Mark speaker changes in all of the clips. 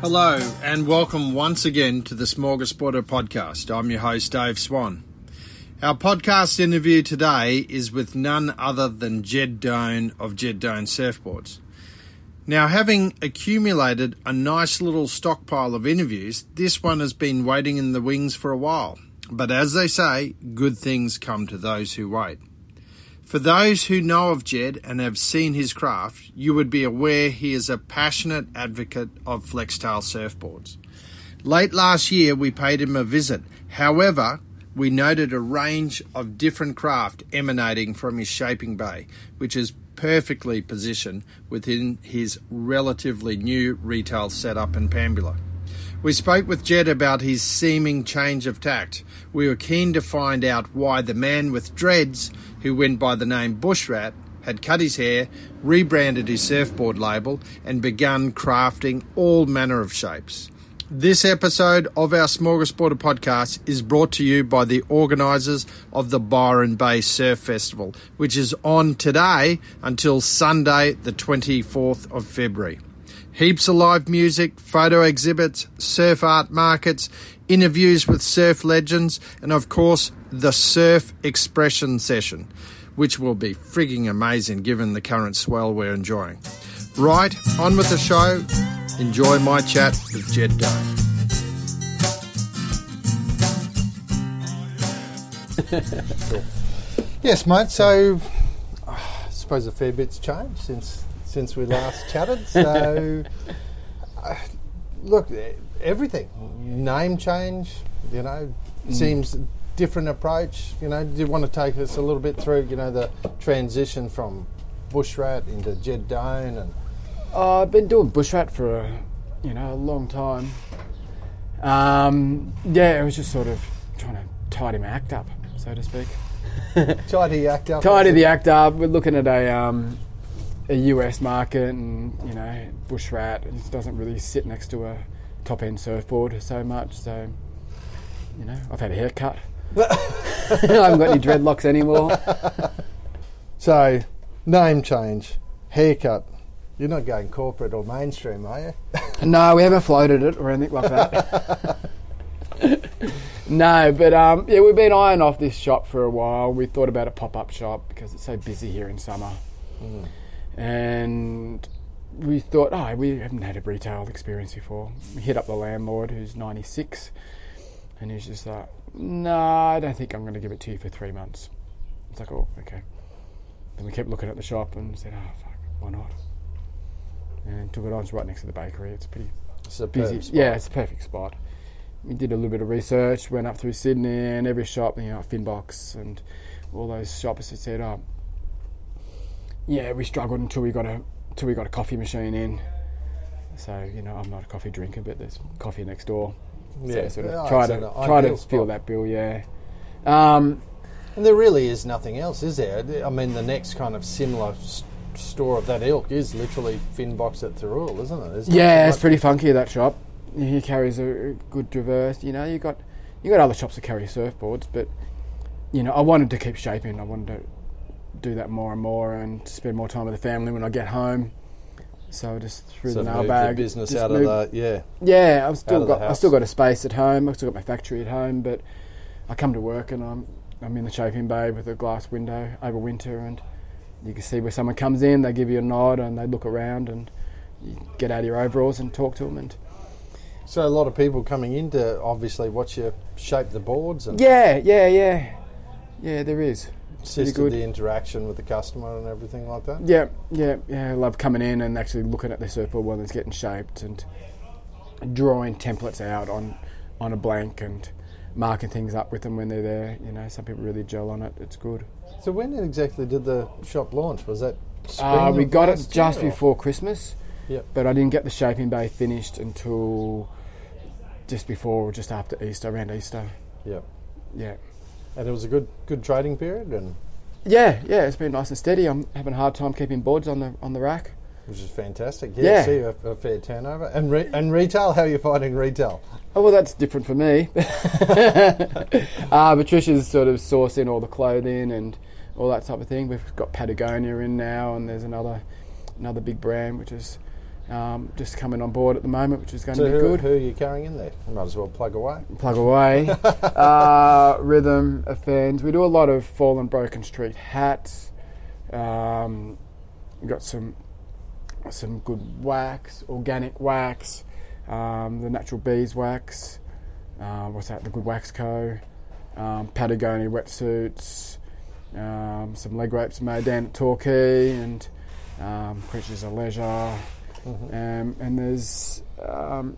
Speaker 1: Hello, and welcome once again to the Smorgasboarder podcast. I'm your host, Dave Swan. Our podcast interview today is with none other than Jed Doan of Jed Doan Surfboards. Now, having accumulated a nice little stockpile of interviews, this one has been waiting in the wings for a while. But as they say, good things come to those who wait. For those who know of Jed and have seen his craft, you would be aware he is a passionate advocate of Flextail surfboards. Late last year, we paid him a visit. However, we noted a range of different craft emanating from his shaping bay, which is perfectly positioned within his relatively new retail setup in Pambula. We spoke with Jed about his seeming change of tact. We were keen to find out why the man with dreads, who went by the name Bushrat, had cut his hair, rebranded his surfboard label, and begun crafting all manner of shapes. This episode of our Smorgasboarder podcast is brought to you by the organisers of the Byron Bay Surf Festival, which is on today until Sunday, the 24th of February. Heaps of live music, photo exhibits, surf art markets, interviews with surf legends, and of course, the Surf Expression Session, which will be frigging amazing given the current swell we're enjoying. Right, on with the show. Enjoy my chat with Jed Doan. yes, mate. So, I suppose a fair bit's changed since since we last chatted. So, uh, look, everything name change. You know, seems different approach. You know, do you want to take us a little bit through? You know, the transition from bushrat into Jed Doan and
Speaker 2: Uh, I've been doing bushrat for a, you know, a long time. Um, yeah, it was just sort of trying to tidy my act up, so to speak.
Speaker 1: tidy the act up.
Speaker 2: Tidy the act up. We're looking at a um, a US market, and you know, bushrat it doesn't really sit next to a top end surfboard so much. So, you know, I've had a haircut. I haven't got any dreadlocks anymore.
Speaker 1: So, name change, haircut. You're not going corporate or mainstream, are you?
Speaker 2: No, we haven't floated it or anything like that. no, but um, yeah, we've been eyeing off this shop for a while. We thought about a pop up shop because it's so busy here in summer. And we thought, oh, we haven't had a retail experience before. We hit up the landlord who's 96, and he's just like, no, I don't think I'm going to give it to you for three months. It's like, oh, okay. Then we kept looking at the shop and said, oh, fuck, why not? And took it on. It's right next to the bakery. It's pretty
Speaker 1: It's a
Speaker 2: busy.
Speaker 1: spot.
Speaker 2: Yeah, it's a perfect spot. We did a little bit of research, went up through Sydney and every shop, you know, Finbox and all those shops that said, oh, yeah, we struggled until we got a until we got a coffee machine in. So you know, I'm not a coffee drinker, but there's coffee next door.
Speaker 1: Yeah.
Speaker 2: so sort of
Speaker 1: Yeah,
Speaker 2: try to try to fill
Speaker 1: spot.
Speaker 2: that bill. Yeah. Um,
Speaker 1: And there really is nothing else, is there? I mean, the next kind of similar s- store of that ilk is literally Finbox at Thirroul, isn't it? Not
Speaker 2: Yeah,
Speaker 1: too
Speaker 2: it's pretty funky that shop. He carries a good traverse. You know, you got you got other shops that carry surfboards, but you know, I wanted to keep shaping. I wanted to do that more and more and spend more time with the family when I get home. So I just threw
Speaker 1: So
Speaker 2: the mailbag.
Speaker 1: the business out
Speaker 2: moved-
Speaker 1: of the yeah.
Speaker 2: Yeah, I've still got I still got a space at home. I've still got my factory at home, but I come to work and I'm I'm in the shaping bay with a glass window over winter, and you can see where someone comes in. They give you a nod and they look around, and you get out of your overalls and talk to them. And
Speaker 1: So a lot of people coming in to obviously watch you shape the boards and
Speaker 2: yeah, yeah, yeah, yeah. There is. It's good.
Speaker 1: the interaction with the customer and everything like that.
Speaker 2: Yeah, yeah, yeah. I love coming in and actually looking at the surfboard while it's getting shaped and drawing templates out on on a blank and marking things up with them when they're there. You know, some people really gel on it. It's good.
Speaker 1: So when exactly did the shop launch? Was that
Speaker 2: Uh, we got it just
Speaker 1: year,
Speaker 2: before Christmas,
Speaker 1: Yep.
Speaker 2: but I didn't get the shaping bay finished until just before or just after Easter, around Easter.
Speaker 1: Yep.
Speaker 2: Yeah.
Speaker 1: And it was a good good trading period, and
Speaker 2: Yeah, yeah, it's been nice and steady. I'm having a hard time keeping boards on the on the rack.
Speaker 1: which is fantastic. Yeah,
Speaker 2: Yeah.
Speaker 1: see a, a fair turnover. And re- and retail, how are you finding retail?
Speaker 2: Oh well, that's different for me. uh, Patricia's sort of sourcing all the clothing and all that type of thing. We've got Patagonia in now, and there's another another big brand which is Um, just coming on board at the moment, which is going
Speaker 1: So
Speaker 2: to be
Speaker 1: who,
Speaker 2: good.
Speaker 1: who are you carrying in there? You might as well plug away.
Speaker 2: Plug away. uh, rhythm Afends. We do a lot of fallen broken street hats. Um, we got some some good wax, organic wax, um, the natural beeswax. Uh, what's that? The Good Wax Co. Um, Patagonia wetsuits. Um, some leg wraps made down at Torquay and um, Creatures of Leisure.
Speaker 1: Mhm.
Speaker 2: Um, and there's um,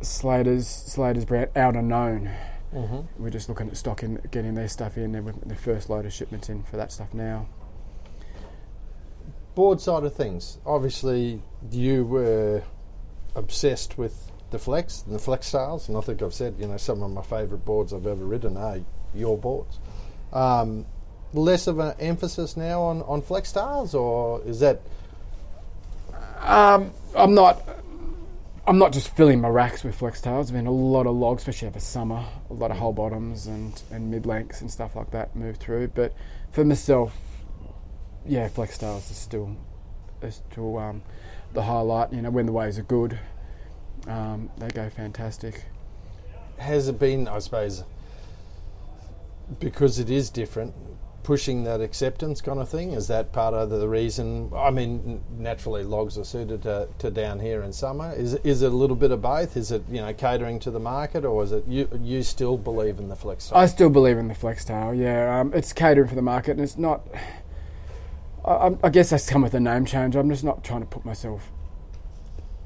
Speaker 2: Slater's Slater's brand Outerknown.
Speaker 1: hmm
Speaker 2: We're just looking at stocking, getting their stuff in. They're with the first load of shipments in for that stuff now.
Speaker 1: Board side of things. Obviously, you were obsessed with the flex and the flex styles, and I think I've said, you know, some of my favourite boards I've ever ridden are your boards. Um, less of an emphasis now on, on flex styles, or is that
Speaker 2: Um, I'm not. I'm not just filling my racks with flex tails. There's been a lot of logs, especially over summer. A lot of whole bottoms and, and mid lengths and stuff like that move through. But for myself, yeah, flex tails is still is still um, the highlight. You know, when the waves are good, um, they go fantastic.
Speaker 1: has it been, I suppose, because it is different, pushing that acceptance kind of thing? Is that part of the reason? I mean, naturally, logs are suited to, to down here in summer. Is is it a little bit of both? Is it you know catering to the market, or is it you you still believe in the flex?
Speaker 2: I still believe in the flex tail. Yeah, um, it's catering for the market, and it's not. I, I guess that's come with a name change. I'm just not trying to put myself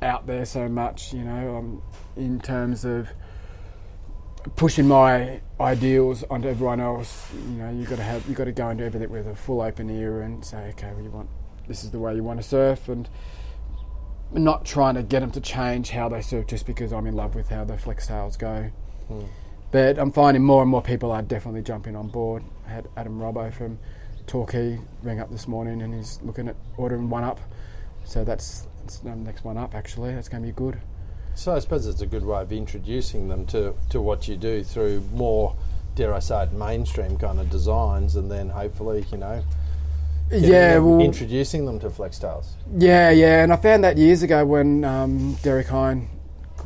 Speaker 2: out there so much, you know, um, in terms of pushing my ideals onto everyone else. You know, you got to have you got to go into everything with a full open ear and say, okay, well, you want this is the way you want to surf, and not trying to get them to change how they surf just because I'm in love with how the flex tails go.
Speaker 1: Hmm.
Speaker 2: But I'm finding more and more people are definitely jumping on board. I had Adam Robbo from Torquay ring up this morning and he's looking at ordering one up. So that's, that's the next one up actually. That's going to be good.
Speaker 1: So I suppose it's a good way of introducing them to, to what you do through more, dare I say it, mainstream kind of designs, and then hopefully you know, getting
Speaker 2: Yeah,
Speaker 1: them-
Speaker 2: well,
Speaker 1: introducing them to flex tails.
Speaker 2: yeah, yeah. And I found that years ago when um, Derek Hynd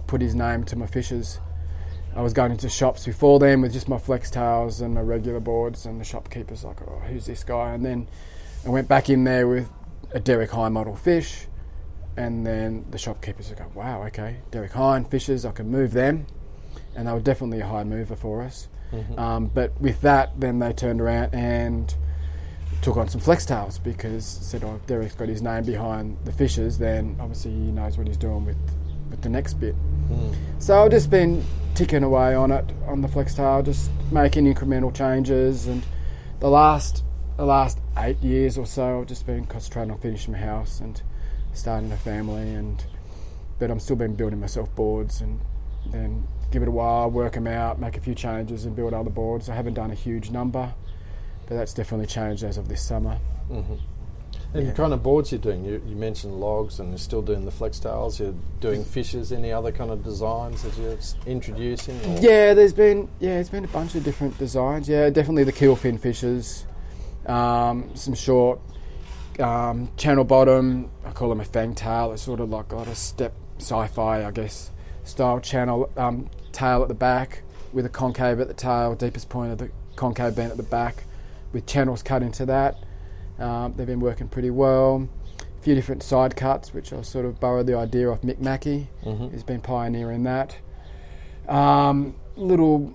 Speaker 2: put his name to my fishes. I was going into shops before then with just my flex tails and my regular boards, and the shopkeeper's like, "Oh, who's this guy?" And then I went back in there with a Derek Hynd model fish, and then the shopkeepers would go, "Wow, okay, Derek Hynd fishes, I can move them," and they were definitely a high mover for us. Um, but with that, then they turned around and took on some flex tails because said, "Oh, if Derek's got his name behind the fishes, then obviously he knows what he's doing with with the next bit." So I've just been ticking away on it on the flex tail, just making incremental changes. And the last the last eight years or so, I've just been concentrating on finishing my house and starting a family. And but I'm still been building myself boards and then give it a while, work them out, make a few changes, and build other boards. I haven't done a huge number, but that's definitely changed as of this summer.
Speaker 1: And
Speaker 2: Yeah.
Speaker 1: kind of boards you're doing? You, you mentioned logs, and you're still doing the flex tails. You're doing fishes. Any other kind of designs that you're introducing? or-
Speaker 2: Yeah, there's been yeah, it's been a bunch of different designs. Yeah, definitely the keel fin fishes, um, some short um, channel bottom. I call them a fang tail. It's sort of like got a step sci-fi, I guess, style channel um, tail at the back with a concave at the tail, deepest point of the concave being at the back, with channels cut into that. Um, they've been working pretty well. A few different side cuts, which I sort of borrowed the idea of Mick Mackey.
Speaker 1: Mhm.
Speaker 2: He's been pioneering that. Um, little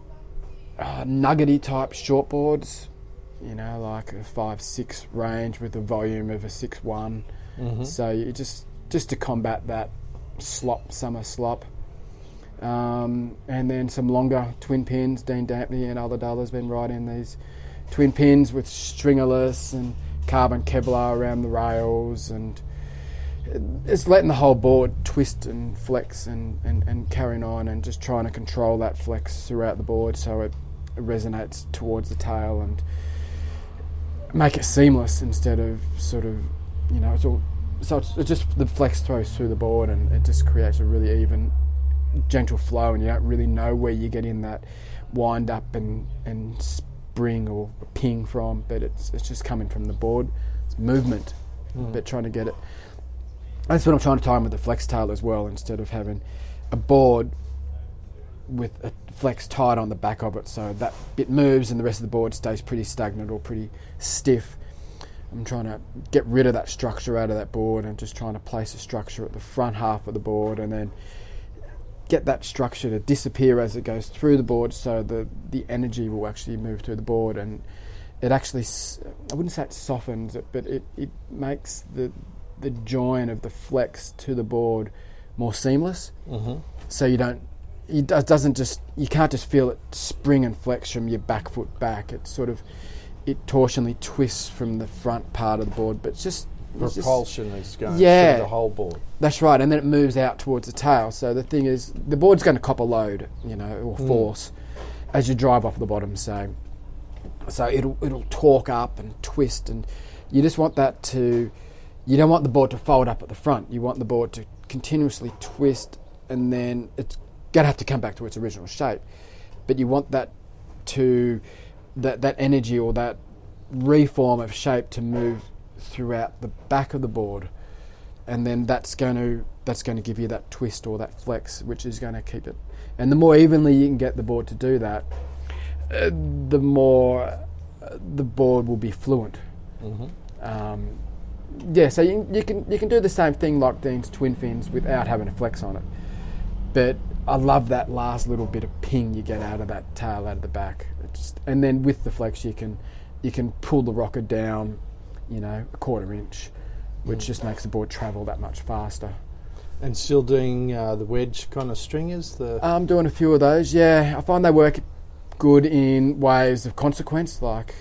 Speaker 2: uh, nuggety type shortboards, you know, like a five six range with the volume of a six one.
Speaker 1: Mhm.
Speaker 2: So you just just to combat that slop summer slop. Um, and then some longer twin pins. Dean Dampney and other dullers been riding these twin pins with stringerless and carbon Kevlar around the rails and it's letting the whole board twist and flex and, and, and carrying on and just trying to control that flex throughout the board so it resonates towards the tail and make it seamless instead of sort of you know it's all so it's, it's just the flex throws through the board and it just creates a really even gentle flow and you don't really know where you get in that wind up and and spring or ping from but it's it's just coming from the board it's movement hmm. but trying to get it That's what I'm trying to time with the flex tail as well. Instead of having a board with a flex tied on the back of it, so that bit moves and the rest of the board stays pretty stagnant or pretty stiff. I'm trying to get rid of that structure out of that board and just trying to place a structure at the front half of the board and then get that structure to disappear as it goes through the board so the, the energy will actually move through the board and it actually, I wouldn't say it softens it, but it, it makes the, the join of the flex to the board more seamless.
Speaker 1: Mm-hmm.
Speaker 2: So you don't, it doesn't just, you can't just feel it spring and flex from your back foot back. It sort of, it torsionally twists from the front part of the board, but it's just
Speaker 1: propulsion
Speaker 2: just,
Speaker 1: is going
Speaker 2: yeah,
Speaker 1: through the whole board.
Speaker 2: That's right, and then it moves out towards the tail. So the thing is, the board's going to cop a load, you know, or hmm. force mm. as you drive off the bottom. So, so it'll it'll torque up and twist, and you just want that to. You don't want the board to fold up at the front. You want the board to continuously twist, and then it's going to have to come back to its original shape. But you want that to that that energy or that reform of shape to move throughout the back of the board, and then that's going to that's going to give you that twist or that flex, which is going to keep it. And the more evenly you can get the board to do that, uh, the more uh, the board will be fluent.
Speaker 1: Mm-hmm.
Speaker 2: Um, yeah, so you, you, can you can do the same thing like Dean's twin fins without having a flex on it, but I love that last little bit of ping you get out of that tail out of the back. Just, and then with the flex, you can you can pull the rocker down you know, a quarter inch, which mm. just makes the board travel that much faster.
Speaker 1: And still doing uh, the wedge kind of stringers? The
Speaker 2: I'm doing a few of those, yeah. I find they work good in ways of consequence, like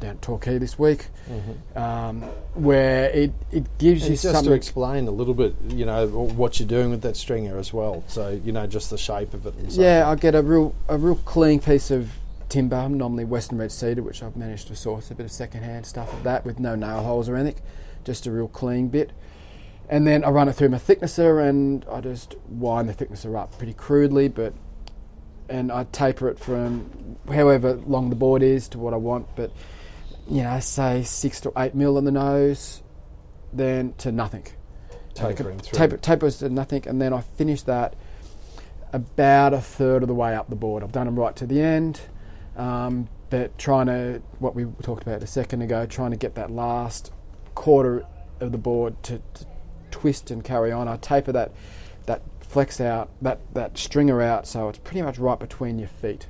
Speaker 2: down Torquay this week, mm-hmm. um, where it, it gives
Speaker 1: and
Speaker 2: you
Speaker 1: just
Speaker 2: something.
Speaker 1: to explain a little bit, you know, what you're doing with that stringer as well. So you know, just the shape of it.
Speaker 2: yeah, I get a real a real clean piece of timber, normally Western Red Cedar, which I've managed to source a bit of second-hand stuff of that with no nail holes or anything, just a real clean bit. And then I run it through my thicknesser and I just wind the thicknesser up pretty crudely, but and I taper it from however long the board is to what I want, but you know, say six to eight mil on the nose, then to nothing.
Speaker 1: Tapering through.
Speaker 2: Taper, tapers to nothing, and then I finish that about a third of the way up the board. I've done them right to the end. Um, but trying to, what we talked about a second ago, trying to get that last quarter of the board to, to twist and carry on. I taper that that flex out, that, that stringer out, so it's pretty much right between your feet.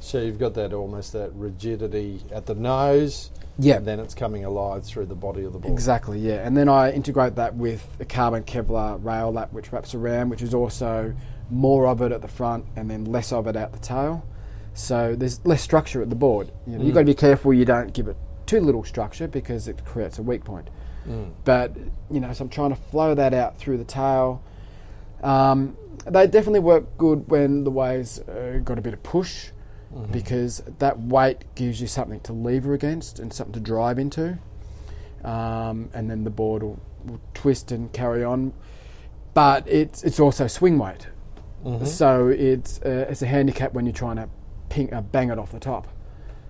Speaker 1: So you've got that almost that rigidity at the nose.
Speaker 2: Yeah.
Speaker 1: And then it's coming alive through the body of the board.
Speaker 2: Exactly, yeah. And then I integrate that with a carbon Kevlar rail lap which wraps around, which is also more of it at the front and then less of it at the tail. So there's less structure at the board. You know, mm. You've got to be careful you don't give it too little structure because it creates a weak point.
Speaker 1: Mm.
Speaker 2: But you know, so I'm trying to flow that out through the tail. Um, they definitely work good when the waves uh, got a bit of push mm-hmm. because that weight gives you something to lever against and something to drive into, um, and then the board will, will, twist and carry on. But it's it's also swing weight,
Speaker 1: mm-hmm.
Speaker 2: so it's uh, it's a handicap when you're trying to ping, uh, bang it off the top.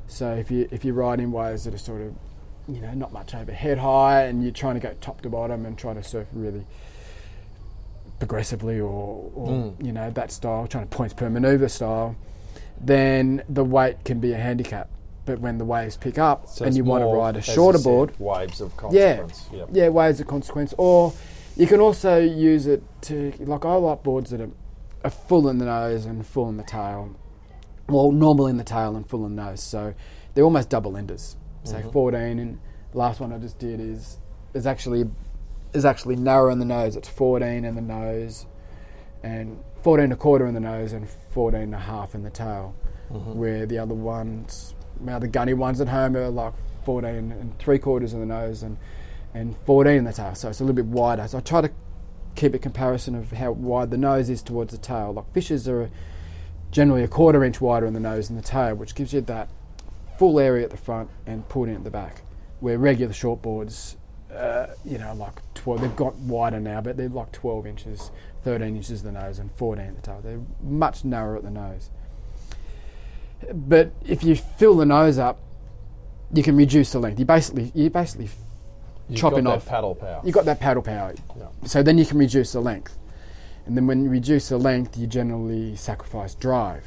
Speaker 2: So if you if you ride in waves that are sort of you know not much over head high and you're trying to go top to bottom and try to surf really progressively or, or mm. you know that style, trying to points per maneuver style, then the weight can be a handicap. But when the waves pick up
Speaker 1: so
Speaker 2: and you want to ride a shorter
Speaker 1: said,
Speaker 2: board,
Speaker 1: waves of consequence.
Speaker 2: Yeah, yep. yeah, waves of consequence. Or you can also use it to like I like boards that are, are full in the nose and full in the tail well, normal in the tail and full in the nose. So they're almost double enders. So mm-hmm. 14, and the last one I just did is is actually is actually narrow in the nose. It's 14 in the nose, and 14 and a quarter in the nose, and 14 and a half in the tail.
Speaker 1: Mm-hmm.
Speaker 2: Where the other ones, now the gunny ones at home are like 14 and three quarters in the nose and and 14 in the tail. So it's a little bit wider. So I try to keep a comparison of how wide the nose is towards the tail. Like fishes are generally a quarter inch wider in the nose and the tail, which gives you that full area at the front and pulled in at the back. Where regular shortboards, uh, you know, like 12, they've got wider now, but they're like 12 inches, 13 inches at the nose, and 14 at the tail. They're much narrower at the nose. But if you fill the nose up, you can reduce the length. You basically you basically
Speaker 3: You've
Speaker 2: chopping
Speaker 3: got
Speaker 2: off.
Speaker 3: that paddle power.
Speaker 2: you got that paddle power.
Speaker 3: Yeah.
Speaker 2: So then you can reduce the length. And then when you reduce the length, you generally sacrifice drive.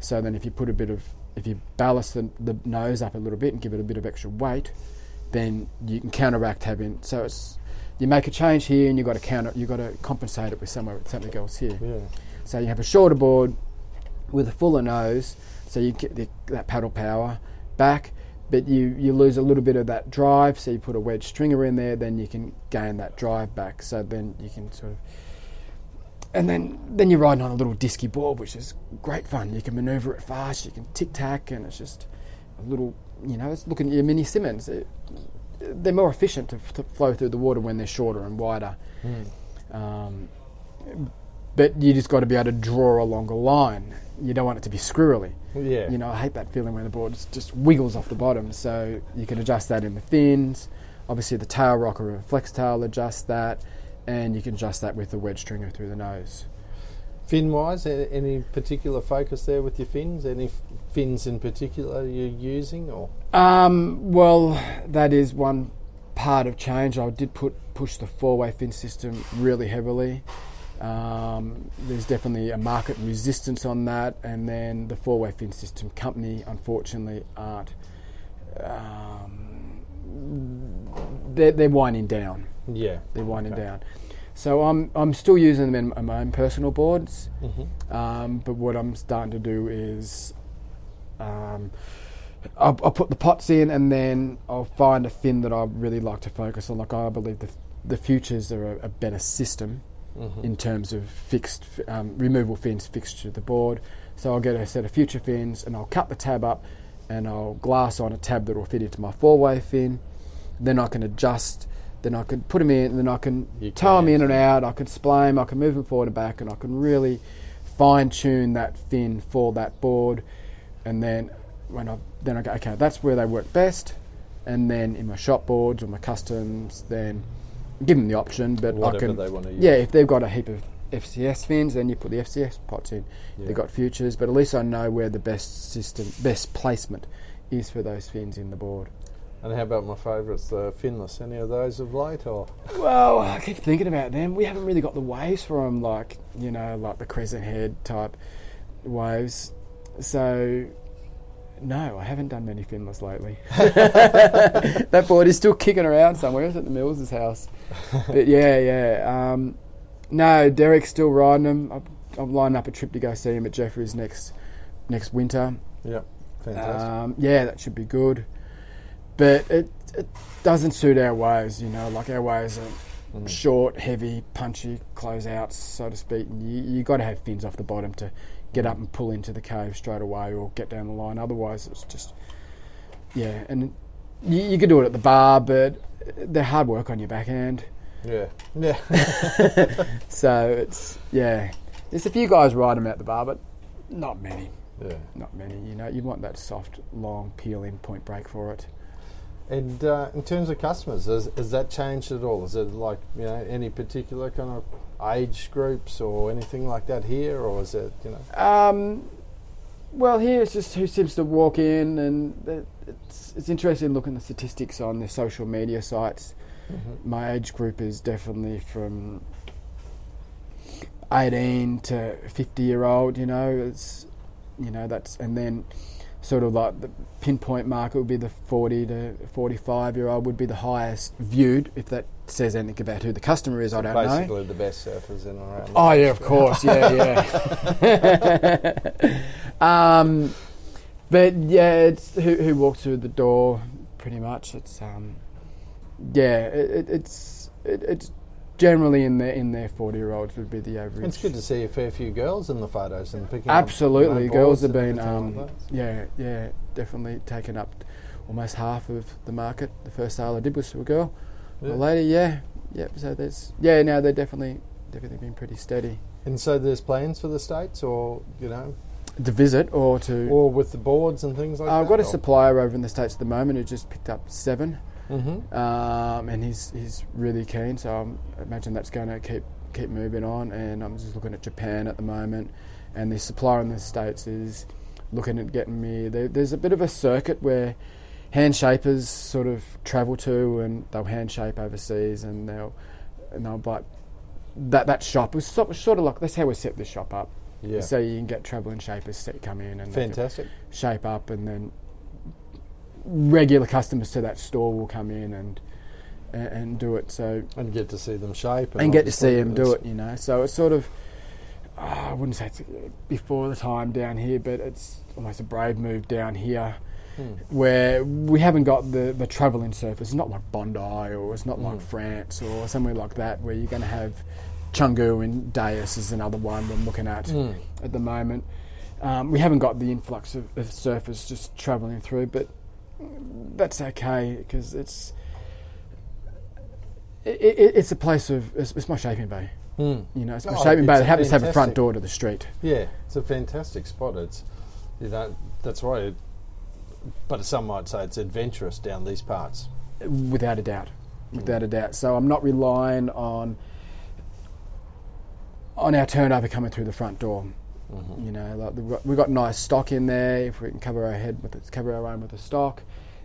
Speaker 2: So then if you put a bit of, if you ballast the, the nose up a little bit and give it a bit of extra weight, then you can counteract having, so it's, you make a change here and you've got to counter, you've got to compensate it with somewhere, something else here.
Speaker 3: Yeah.
Speaker 2: So you have a shorter board with a fuller nose, so you get the, that paddle power back, but you, you lose a little bit of that drive. So you put a wedge stringer in there, then you can gain that drive back. So then you can sort of, and then then you're riding on a little disky board, which is great fun. You can manoeuvre it fast, you can tic tac, and it's just a little, you know, it's looking at your mini Simmons. It, they're more efficient to, to flow through the water when they're shorter and wider. Um, but you just got to be able to draw a longer line. You don't want it to be squirrely.
Speaker 3: Yeah.
Speaker 2: You know, I hate that feeling when the board just- just wiggles off the bottom. So you can adjust that in the fins. Obviously, the tail rocker or flex tail adjust that, and you can adjust that with the wedge stringer through the nose.
Speaker 3: Fin wise, any particular focus there with your fins? Any f- fins in particular you're using, or
Speaker 2: Um, well, that is one part of change. I did put push the four-way fin system really heavily. Um, there's definitely a market resistance on that, and then the four-way fin system company, unfortunately, aren't. Um, they're, they're winding down.
Speaker 3: yeah,
Speaker 2: They're winding
Speaker 3: Okay.
Speaker 2: down. So I'm I'm still using them in, in my own personal boards.
Speaker 3: Mhm.
Speaker 2: Um, but what I'm starting to do is um, I'll, I'll put the pots in and then I'll find a fin that I really like to focus on. Like I believe the, the futures are a, a better system
Speaker 3: Mhm.
Speaker 2: in terms of fixed um, removable fins fixed to the board. So I'll get a set of future fins and I'll cut the tab up and I'll glass on a tab that will fit into my four-way fin. Then I can adjust. Then I could put them in, and then I can
Speaker 3: You
Speaker 2: tow them
Speaker 3: can.
Speaker 2: in and out. I can splay them. I can move them forward and back, and I can really fine tune that fin for that board. And then when I then I go, okay, that's where they work best. And then in my shop boards or my customs, then give them the option. But
Speaker 3: whatever
Speaker 2: I can,
Speaker 3: they want to use.
Speaker 2: yeah, if they've got a heap of FCS fins, then you put the FCS pots in.
Speaker 3: Yeah.
Speaker 2: They've got futures, but at least I know where the best system, best placement is for those fins in the board.
Speaker 3: And how about my favourites, the finless? Any of those of late, or
Speaker 2: Well, I keep thinking about them. We haven't really got the waves for them, like you know, like the crescent head type waves. So, no, I haven't done many finless lately. that board is still kicking around somewhere. It's at the Mills' house. But yeah, yeah. Um, no, Derek's still riding them. I'm, I'm lining up a trip to go see him at Jeffrey's next next winter.
Speaker 3: yeah, fantastic.
Speaker 2: Um, yeah, that should be good. But it, it doesn't suit our ways, you know. Like our ways are
Speaker 3: Mm.
Speaker 2: short, heavy, punchy closeouts, so to speak. And you you got to have fins off the bottom to get up and pull into the cave straight away, or get down the line. Otherwise, it's just yeah. And you, you could do it at the bar, but they're hard work on your backhand.
Speaker 3: yeah, yeah.
Speaker 2: So it's yeah. There's a few guys ride them at the bar, but not many.
Speaker 3: yeah.
Speaker 2: Not many. You know, you want that soft, long peel in point break for it.
Speaker 3: And uh, in terms of customers, has, has that changed at all? Is it like you know any particular kind of age groups or anything like that here, or is it you know?
Speaker 2: Um, well, here it's just who seems to walk in, and it's it's interesting looking at the statistics on the social media sites. My age group is definitely from eighteen to fifty year old. You know, it's you know that's and then sort of like the pinpoint market would be the forty to forty five year old would be the highest viewed. If that says anything about who the customer is, I don't know.
Speaker 3: Basically, the best surfers in around.
Speaker 2: Oh yeah, of course, yeah, yeah. um, but yeah, it's who, who walks through the door. Pretty much, it's um, yeah, it, it, it's it, it's generally in their in their forty year olds would be the average.
Speaker 3: It's good to see a fair few girls in the photos and picking up,
Speaker 2: Absolutely, girls have been um, yeah, yeah, definitely taken up almost half of the market. The first sale I did was to a girl,
Speaker 3: Yeah.
Speaker 2: a lady. Yeah, yeah. So there's yeah, now they're definitely definitely been pretty steady.
Speaker 3: And so there's plans for the states, or you know,
Speaker 2: To visit or to
Speaker 3: or with the boards and things like that.
Speaker 2: I've got a supplier over in the states at the moment who just picked up seven,
Speaker 3: Mhm.
Speaker 2: um, and he's he's really keen. So I'm- I imagine that's going to keep keep moving on. And I'm just looking at Japan at the moment, and the supplier in the states is looking at getting me. There, there's a bit of a circuit where hand shapers sort of travel to, and they'll hand shape overseas, and they'll and they'll like that that shop was sort, sort of like that's how we set this shop up.
Speaker 3: Yeah.
Speaker 2: So you can get travelling shapers set come in and
Speaker 3: Fantastic.
Speaker 2: shape up, and then regular customers to that store will come in and and, and do it. So
Speaker 3: And get to see them shape.
Speaker 2: and get to see them do it, you know. So it's sort of, uh, I wouldn't say it's before the time down here, but it's almost a brave move down here
Speaker 3: Hmm.
Speaker 2: where we haven't got the, the travelling surface. It's not like Bondi or it's not
Speaker 3: Hmm.
Speaker 2: like France or somewhere like that where you're going to have Chungu and Deus is another one we're looking at
Speaker 3: Hmm.
Speaker 2: at the moment. Um, we haven't got the influx of, of surface just travelling through, but that's okay because it's it, it, it's a place of it's, it's my shaping bay.
Speaker 3: Hmm.
Speaker 2: You know, it's my
Speaker 3: Oh,
Speaker 2: shaping bay that
Speaker 3: a
Speaker 2: happens to have a front door to the street.
Speaker 3: Yeah, it's a fantastic spot. It's you know that's why, it, but some might say it's adventurous down these parts.
Speaker 2: without a doubt, without a doubt. So I'm not relying on on our turnover coming through the front door.
Speaker 3: Mm-hmm.
Speaker 2: You know, like we've got, we've got nice stock in there. If we can cover our head with it, cover our own with the stock,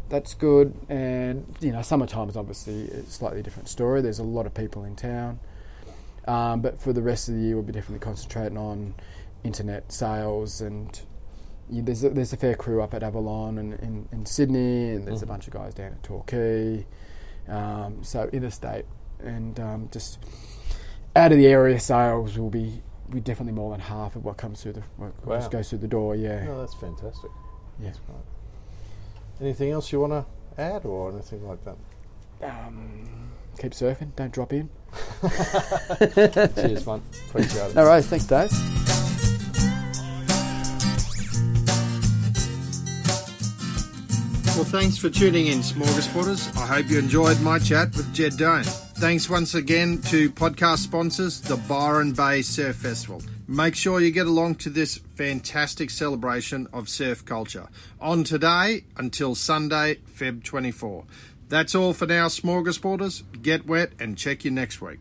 Speaker 2: that's good. And you know, summertime is obviously a slightly different story. There's a lot of people in town, um, but for the rest of the year, we'll be definitely concentrating on internet sales and. You, there's a, there's a fair crew up at Avalon and in, in Sydney, and there's a
Speaker 3: Mhm.
Speaker 2: bunch of guys down at Torquay. Um, so interstate and um, just out of the area sales will be be definitely more than half of what comes through the what
Speaker 3: Wow.
Speaker 2: just goes through the door. Yeah,
Speaker 3: No, that's fantastic.
Speaker 2: yeah.
Speaker 3: That's great. Anything else you want to add or anything like that?
Speaker 2: Um, keep surfing. Don't drop in.
Speaker 3: Cheers, mate. Appreciate it.
Speaker 2: All right. Thanks, Dave.
Speaker 1: Well, thanks for tuning in, Smorgasboarders. I hope you enjoyed my chat with Jed Doan. Thanks once again to podcast sponsors, the Byron Bay Surf Festival. Make sure you get along to this fantastic celebration of surf culture on today until Sunday, Feb 24. That's all for now, Smorgasboarders. Get wet and check you next week.